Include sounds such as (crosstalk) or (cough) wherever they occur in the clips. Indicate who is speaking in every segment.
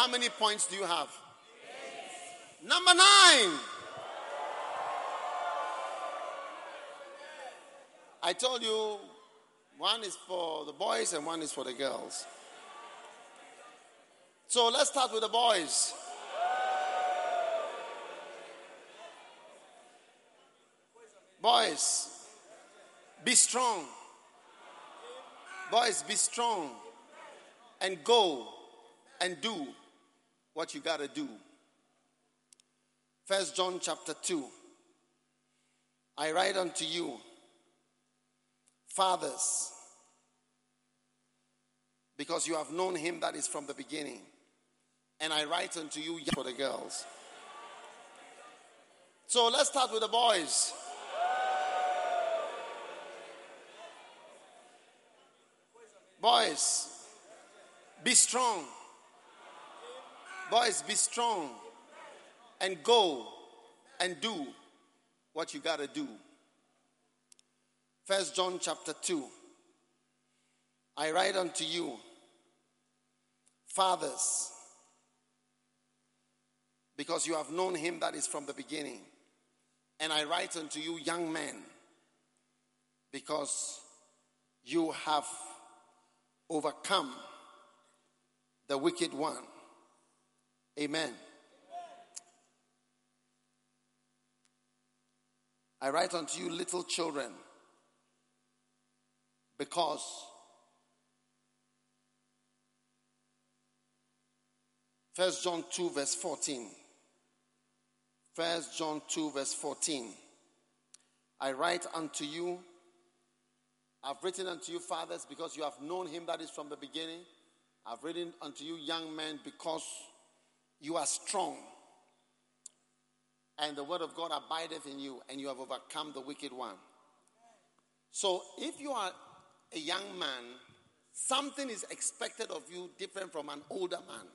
Speaker 1: How many points do you have? Number nine. I told you one is for the boys and one is for the girls. So let's start with the boys. Boys, be strong. Boys, be strong and go and do what you got to do. First John chapter 2. I write unto you, fathers, because you have known him that is from the beginning. And I write unto you for the girls. So let's start with the boys. Boys, be strong. Boys, be strong and go and do what you got to do. First John chapter 2. I write unto you, fathers, because you have known him that is from the beginning. And I write unto you, young men, because you have overcome the wicked one. Amen. I write unto you, little children, because First John 2, verse 14. First John 2, verse 14. I write unto you, I've written unto you, fathers, because you have known him that is from the beginning. I've written unto you, young men, because you are strong. And the word of God abideth in you, and you have overcome the wicked one. So if you are a young man, something is expected of you different from an older man.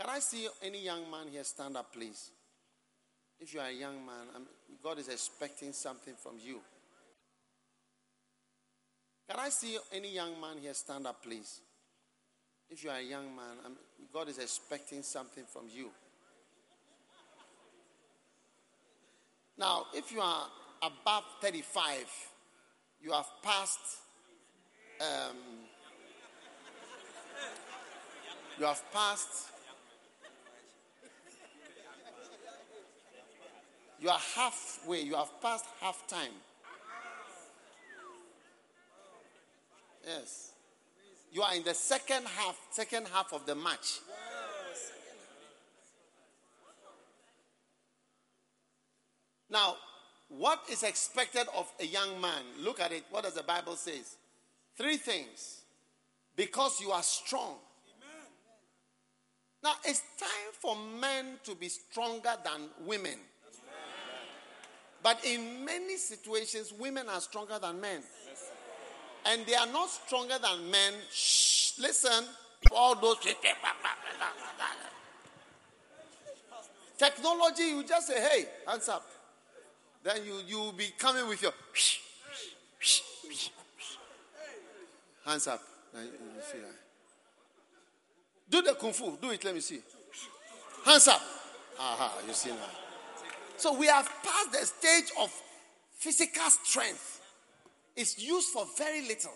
Speaker 1: Can I see any young man here stand up, please? If you are a young man, I'm, God is expecting something from you. Can I see any young man here stand up, please? If you are a young man, I'm, God is expecting something from you. Now, if you are above 35, you have passed. Um, you have passed. You are halfway. You have passed half time. Yes. You are in the second half, second half of the match. Now, what is expected of a young man? Look at it. What does the Bible says? Three things. Because you are strong. Now, it's time for men to be stronger than women. But in many situations, women are stronger than men. And they are not stronger than men. Shh, listen. All those. Technology, you just say, hey, hands up. Then you, you will be coming with your hands up. Do the kung fu. Do it. Let me see. Hands up. Aha, you see now. So we have passed the stage of physical strength. It's used for very little.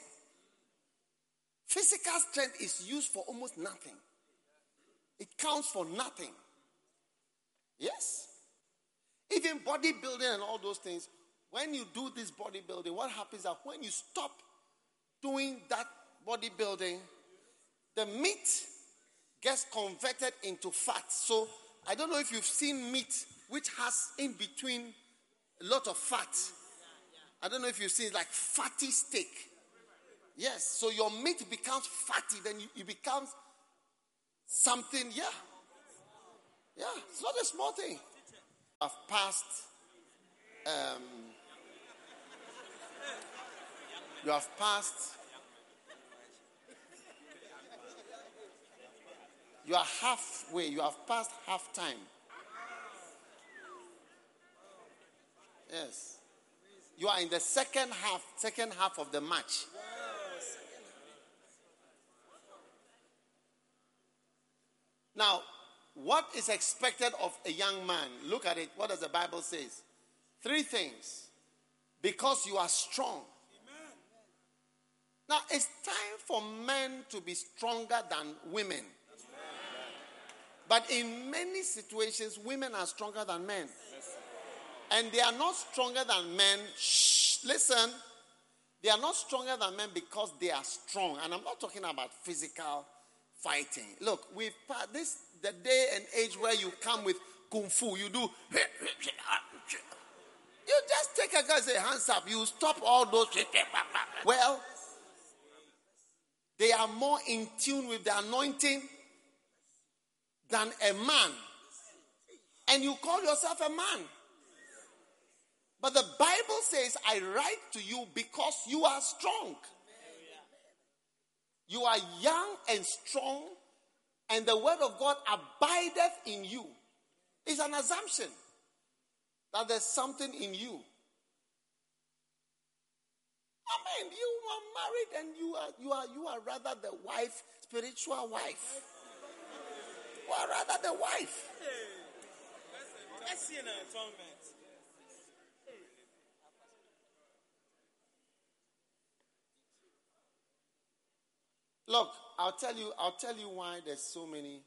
Speaker 1: Physical strength is used for almost nothing. It counts for nothing. Yes. Even bodybuilding and all those things, when you do this bodybuilding, what happens is that when you stop doing that bodybuilding, the meat gets converted into fat. So I don't know if you've seen meat which has in between a lot of fat. I don't know if you've seen it like fatty steak. Yes, so your meat becomes fatty, then it becomes something, yeah. Yeah, it's not a small thing. I've passed, um, you have passed, you are halfway, you have passed half time. Yes. You are in the second half, second half of the match. Now, what is expected of a young man? Look at it. What does the Bible says? Three things. Because you are strong. Now, it's time for men to be stronger than women. But in many situations, women are stronger than men. And they are not stronger than men. Shh, listen. They are not stronger than men because they are strong. And I'm not talking about physical fighting. Look, we've this the day and age where you come with kung fu. You do. You just take a guy's hands up. You stop all those. Well, they are more in tune with the anointing than a man. And you call yourself a man. But the Bible says, I write to you because you are strong. You are young and strong, and the word of God abideth in you. It's an assumption that there's something in you. I mean, you are married and you are you are you are rather the wife, spiritual wife. You are rather the wife. Look, I'll tell you, I'll tell you why there's so many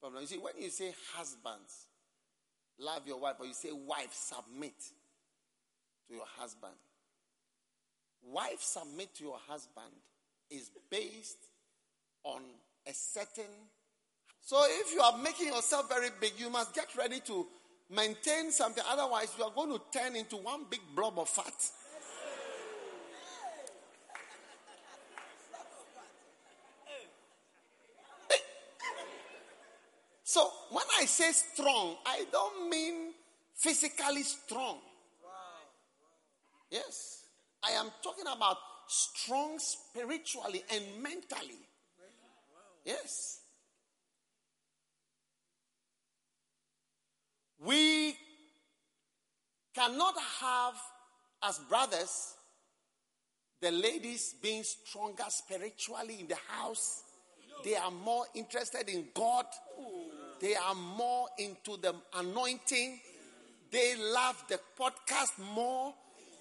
Speaker 1: problems. You see, when you say husbands, love your wife, or you say wife, submit to your husband. Wife, submit to your husband is based on a certain. So if you are making yourself very big, you must get ready to maintain something. Otherwise, you are going to turn into one big blob of fat. So when I say strong, I don't mean physically strong. Yes. I am talking about strong spiritually and mentally. Yes. We cannot have, as brothers, the ladies being stronger spiritually in the house. They are more interested in God. They are more into the anointing. They love the podcast more.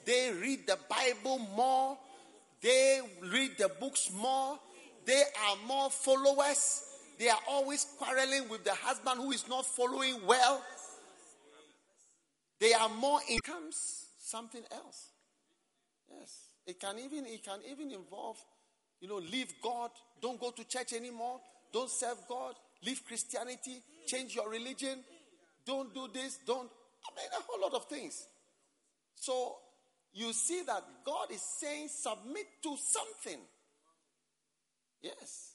Speaker 1: They read the Bible more. They read the books more. They are more followers. They are always quarreling with the husband who is not following well. They are more in comes something else. Yes. It can even it can even involve, you know, leave God, don't go to church anymore, don't serve God, leave Christianity, change your religion, don't do this, don't. I mean, a whole lot of things. So you see that God is saying, submit to something. Yes.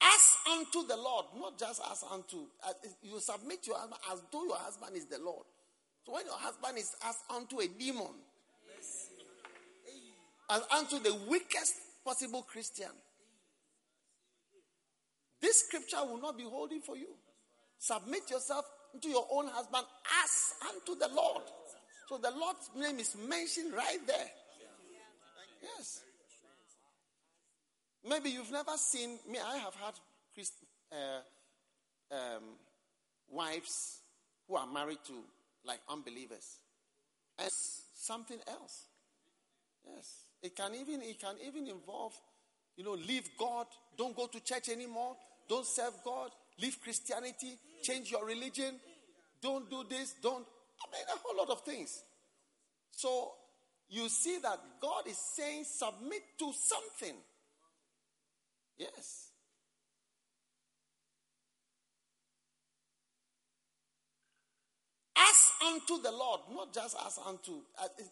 Speaker 1: As unto the Lord, not just as unto. You submit your husband as though your husband is the Lord. So when your husband is as unto a demon, as unto the weakest possible Christian. This scripture will not be holding for you. Submit yourself to your own husband as unto the Lord. So the Lord's name is mentioned right there. Yes. Maybe you've never seen me. I have had Christ, uh, um, wives who are married to like unbelievers. And something else. Yes. It can even it can even involve, you know, leave God, don't go to church anymore, don't serve God, leave Christianity, change your religion, don't do this, don't I mean a whole lot of things. So you see that God is saying submit to something. Yes. As unto the Lord, not just as unto.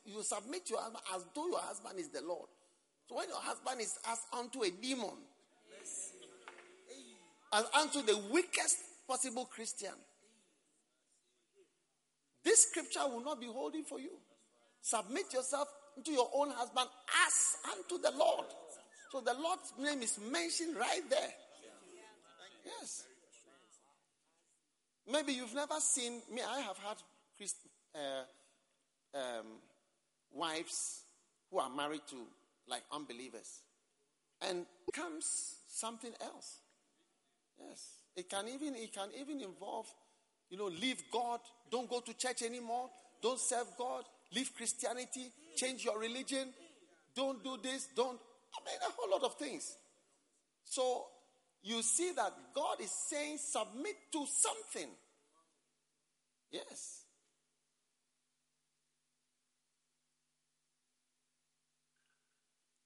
Speaker 1: you submit your husband as though your husband is the Lord. So when your husband is as unto a demon, as unto the weakest possible Christian, this scripture will not be holding for you. Submit yourself to your own husband as unto the Lord. So the Lord's name is mentioned right there. Yes. Maybe you've never seen me. I have had Christ, uh, um, wives who are married to like unbelievers. and comes something else. Yes. It can even it can even involve, you know, leave God, don't go to church anymore, don't serve God, leave Christianity, change your religion, don't do this, don't I mean a whole lot of things. So you see that God is saying submit to something. Yes.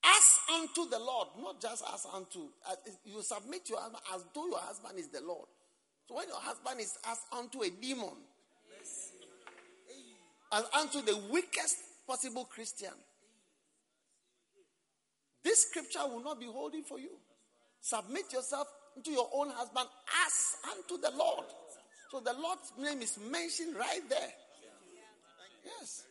Speaker 1: As unto the Lord, not just as unto. As you submit your husband as though your husband is the Lord. So when your husband is as unto a demon, as unto the weakest possible Christian, this scripture will not be holding for you. Submit yourself to your own husband as unto the Lord. So the Lord's name is mentioned right there. Yes.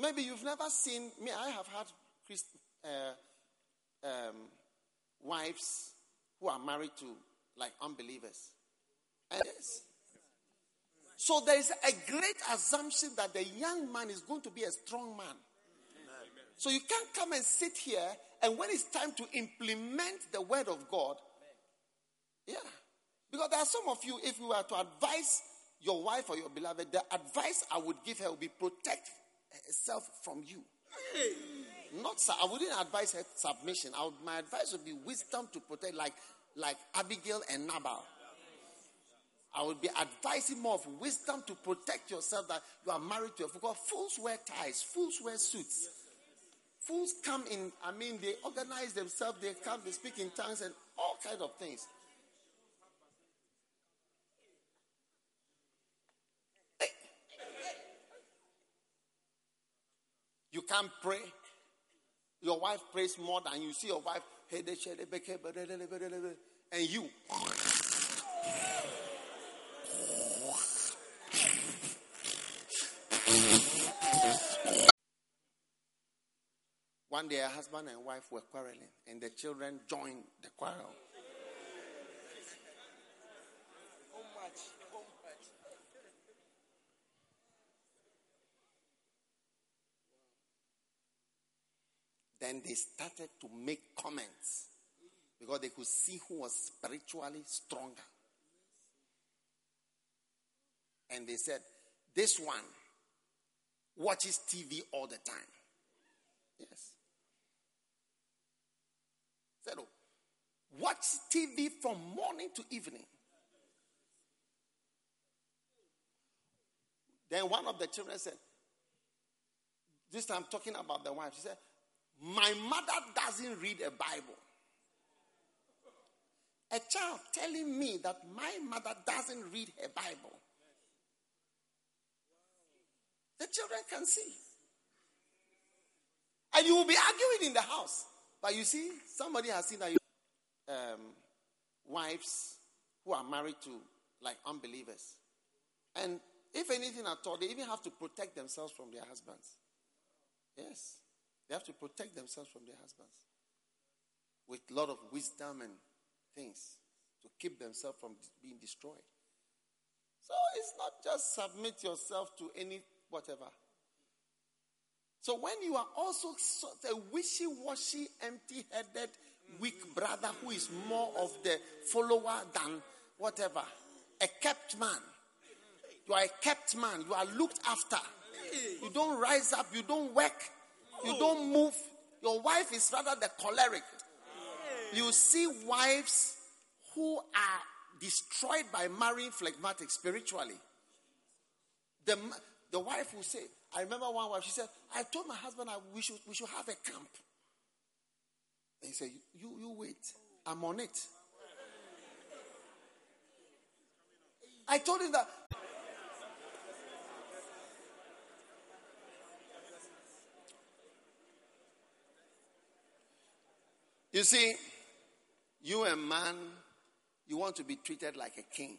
Speaker 1: Maybe you've never seen me. I have had Christ, uh, um, wives who are married to like unbelievers. And yes. So there is a great assumption that the young man is going to be a strong man. So you can't come and sit here and when it's time to implement the word of God, yeah. Because there are some of you, if you were to advise your wife or your beloved, the advice I would give her would be protect herself from you. Not, I wouldn't advise her submission. Would, my advice would be wisdom to protect, like, like Abigail and Nabal. I would be advising more of wisdom to protect yourself that you are married to a fool. Fools wear ties, fools wear suits. Fools come in, I mean, they organize themselves, they come, they speak in tongues and all kinds of things. You can't pray. Your wife prays more than you see your wife. And you. One day, a husband and wife were quarreling, and the children joined the quarrel. Then they started to make comments because they could see who was spiritually stronger. And they said, This one watches TV all the time. Yes. Oh, watch TV from morning to evening. Then one of the children said, This time talking about the wife, she said, my mother doesn't read a Bible. A child telling me that my mother doesn't read a Bible. The children can see. And you will be arguing in the house. But you see, somebody has seen that you, um, wives who are married to like unbelievers. And if anything at all, they even have to protect themselves from their husbands. Yes. They have to protect themselves from their husbands with a lot of wisdom and things to keep themselves from being destroyed. So it's not just submit yourself to any whatever. So when you are also a wishy washy, empty headed, weak brother who is more of the follower than whatever, a kept man. You are a kept man. You are looked after. You don't rise up. You don't work. You don't move. Your wife is rather the choleric. You see wives who are destroyed by marrying phlegmatic spiritually. The, the wife will say, I remember one wife, she said, I told my husband I, we, should, we should have a camp. And he said, you, you wait. I'm on it. I told him that You see, you a man, you want to be treated like a king.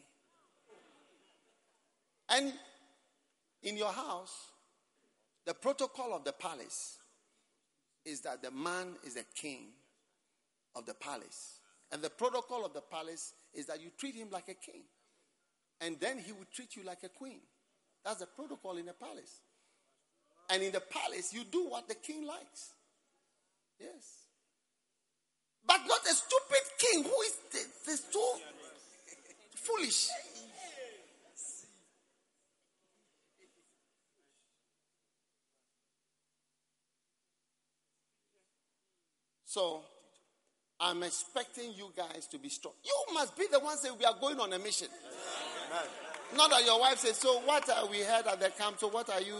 Speaker 1: And in your house, the protocol of the palace is that the man is a king of the palace. And the protocol of the palace is that you treat him like a king. And then he will treat you like a queen. That's the protocol in the palace. And in the palace, you do what the king likes. Yes. But not a stupid king who is the, the so foolish. So, I'm expecting you guys to be strong. You must be the ones that we are going on a mission. Amen. Not that your wife says, So what are we heard at the camp? So what are you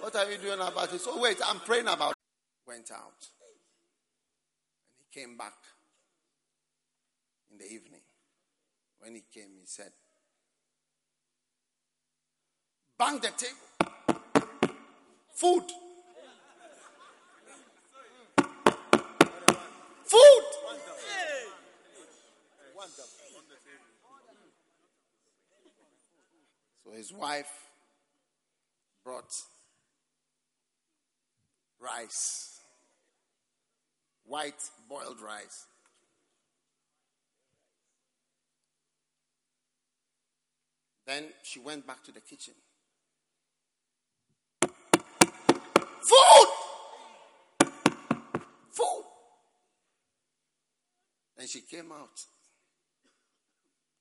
Speaker 1: what are you doing about it? So wait, I'm praying about it. Went out. And he came back in the evening. When he came, he said, Bang the table. Food. Food. So his wife brought rice, white boiled rice. Then she went back to the kitchen. Food! Food! And she came out.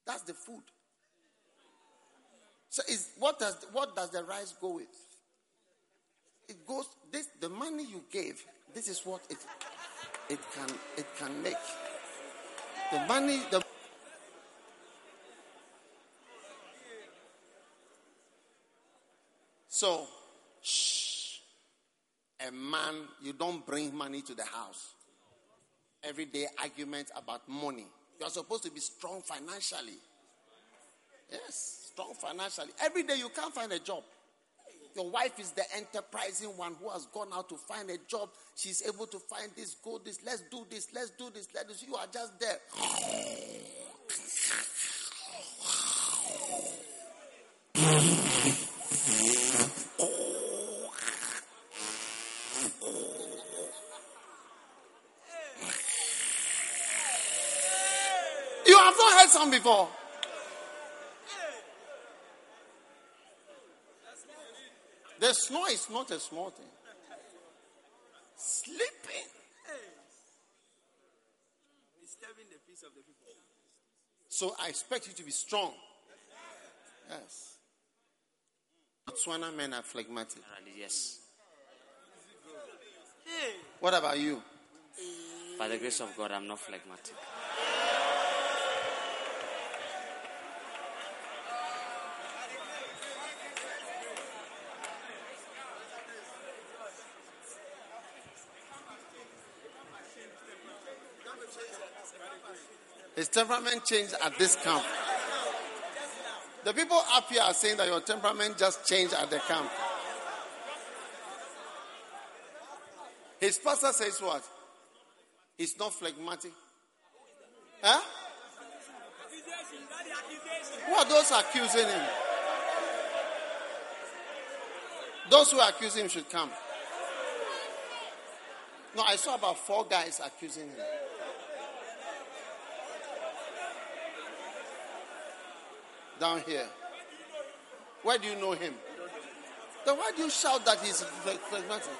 Speaker 1: That's the food. So is what does what does the rice go with? It goes this the money you gave, this is what it it can it can make. The money the So shh, a man, you don't bring money to the house. Everyday argument about money. You're supposed to be strong financially. Yes strong financially. Every day you can't find a job. Your wife is the enterprising one who has gone out to find a job. She's able to find this, go this, let's do this, let's do this, let us. You are just there. (laughs) You have not heard some before. The snow is not a small thing. Sleeping. Disturbing the peace of the people. So I expect you to be strong. Yes. Botswana men are phlegmatic.
Speaker 2: Yes.
Speaker 1: What about you?
Speaker 2: By the grace of God, I'm not phlegmatic.
Speaker 1: His temperament changed at this camp. The people up here are saying that your temperament just changed at the camp. His pastor says what? He's not phlegmatic. Huh? Who are those accusing him? Those who accuse him should come. No, I saw about four guys accusing him. Down here. Where do you know him? Then why do you shout that he's phlegmatic?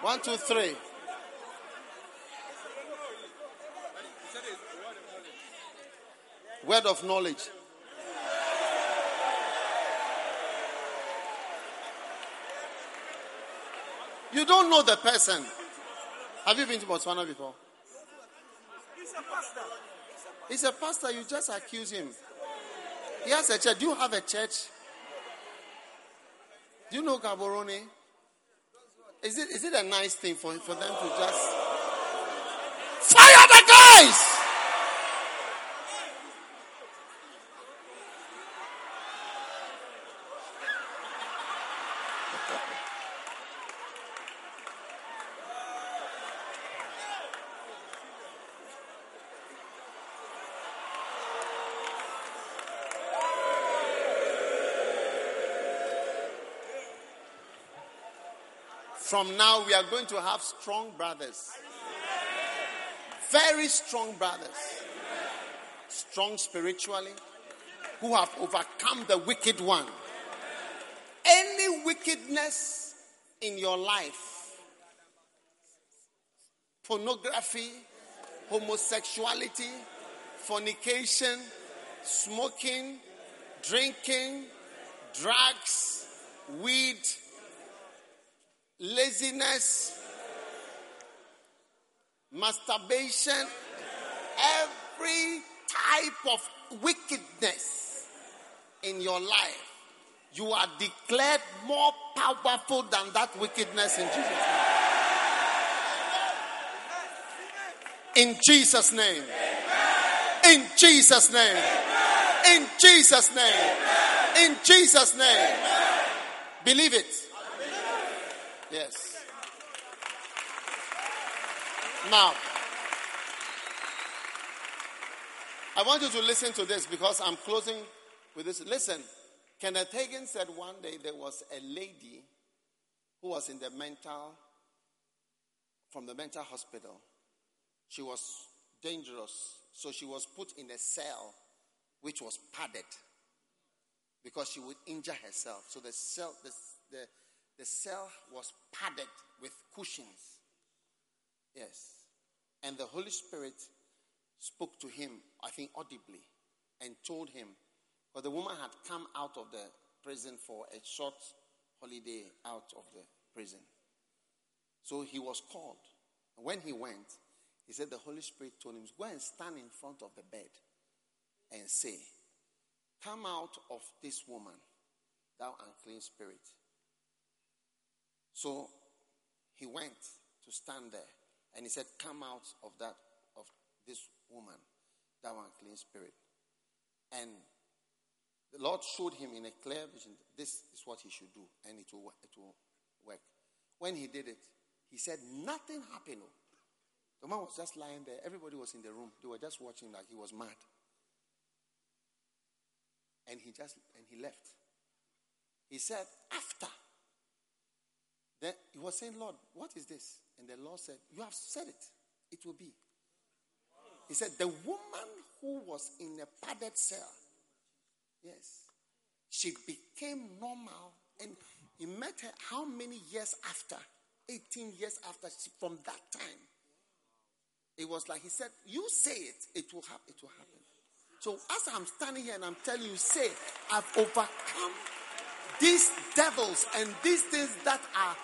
Speaker 1: One, two, three. Word of knowledge. You don't know the person. Have you been to Botswana before? He's a pastor. He's a pastor. You just accuse him. He has a church. Do you have a church? Do you know Gaborone? Is it, is it a nice thing for, for them to just fire the guys? From now, we are going to have strong brothers. Very strong brothers. Strong spiritually, who have overcome the wicked one. Any wickedness in your life, pornography, homosexuality, fornication, smoking, drinking, drugs, weed, laziness, masturbation, every type of wickedness in your life, you are declared more powerful than that wickedness in Jesus' name. In Jesus' name. In Jesus' name. In Jesus' name. In Jesus' name. Believe it. Yes. Now, I want you to listen to this because I'm closing with this. Listen, Kenneth Hagin said one day there was a lady who was in the mental, from the mental hospital. She was dangerous, so she was put in a cell which was padded because she would injure herself. So the cell, the, the, the cell was padded with cushions. Yes. And the Holy Spirit spoke to him, I think audibly, and told him, because the woman had come out of the prison for a short holiday out of the prison. So he was called. And when he went, he said the Holy Spirit told him, Go and stand in front of the bed and say, Come out of this woman, thou unclean spirit. So he went to stand there and he said, Come out of that of this woman, that one clean spirit. And the Lord showed him in a clear vision, this is what he should do, and it will, it will work. When he did it, he said nothing happened. The man was just lying there. Everybody was in the room. They were just watching like he was mad. And he just and he left. He said, after. Then he was saying, Lord, what is this? And the Lord said, You have said it. It will be. He said, The woman who was in a padded cell, yes, she became normal. And he met her how many years after? 18 years after, she, from that time. It was like he said, You say it, it will happen. It will happen. So as I'm standing here and I'm telling you, say, I've overcome these devils and these things that are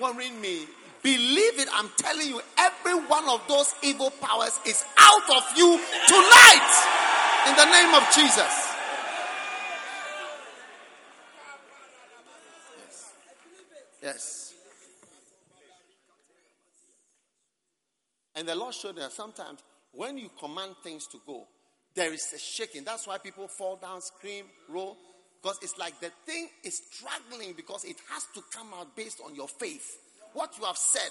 Speaker 1: worrying me. Believe it, I'm telling you, every one of those evil powers is out of you tonight in the name of Jesus. Yes. And the Lord showed that sometimes when you command things to go, there is a shaking. That's why people fall down, scream, roll, because it's like the thing is struggling because it has to come out based on your faith. What you have said,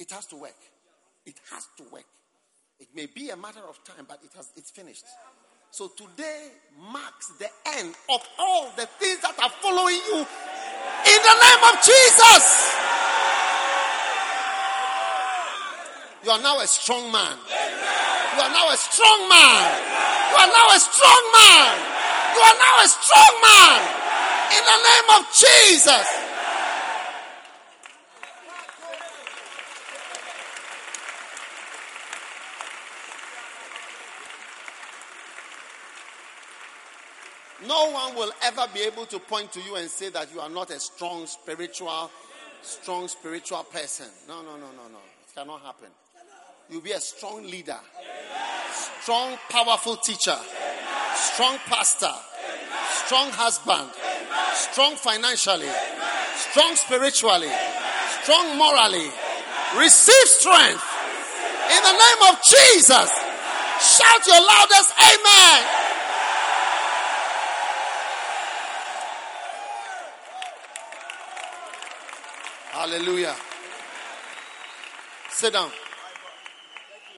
Speaker 1: it has to work. It has to work. It may be a matter of time, but it has it's finished. So today marks the end of all the things that are following you in the name of Jesus. You are now a strong man. You are now a strong man. You are now a strong man. You are now a strong man. In the name of Jesus. No one will ever be able to point to you and say that you are not a strong spiritual, strong spiritual person. No, no, no, no, no. It cannot happen. You'll be a strong leader, strong, powerful teacher, strong pastor, strong husband, strong financially, strong spiritually, strong morally. Receive strength in the name of Jesus. Shout your loudest Amen. Hallelujah. Sit down.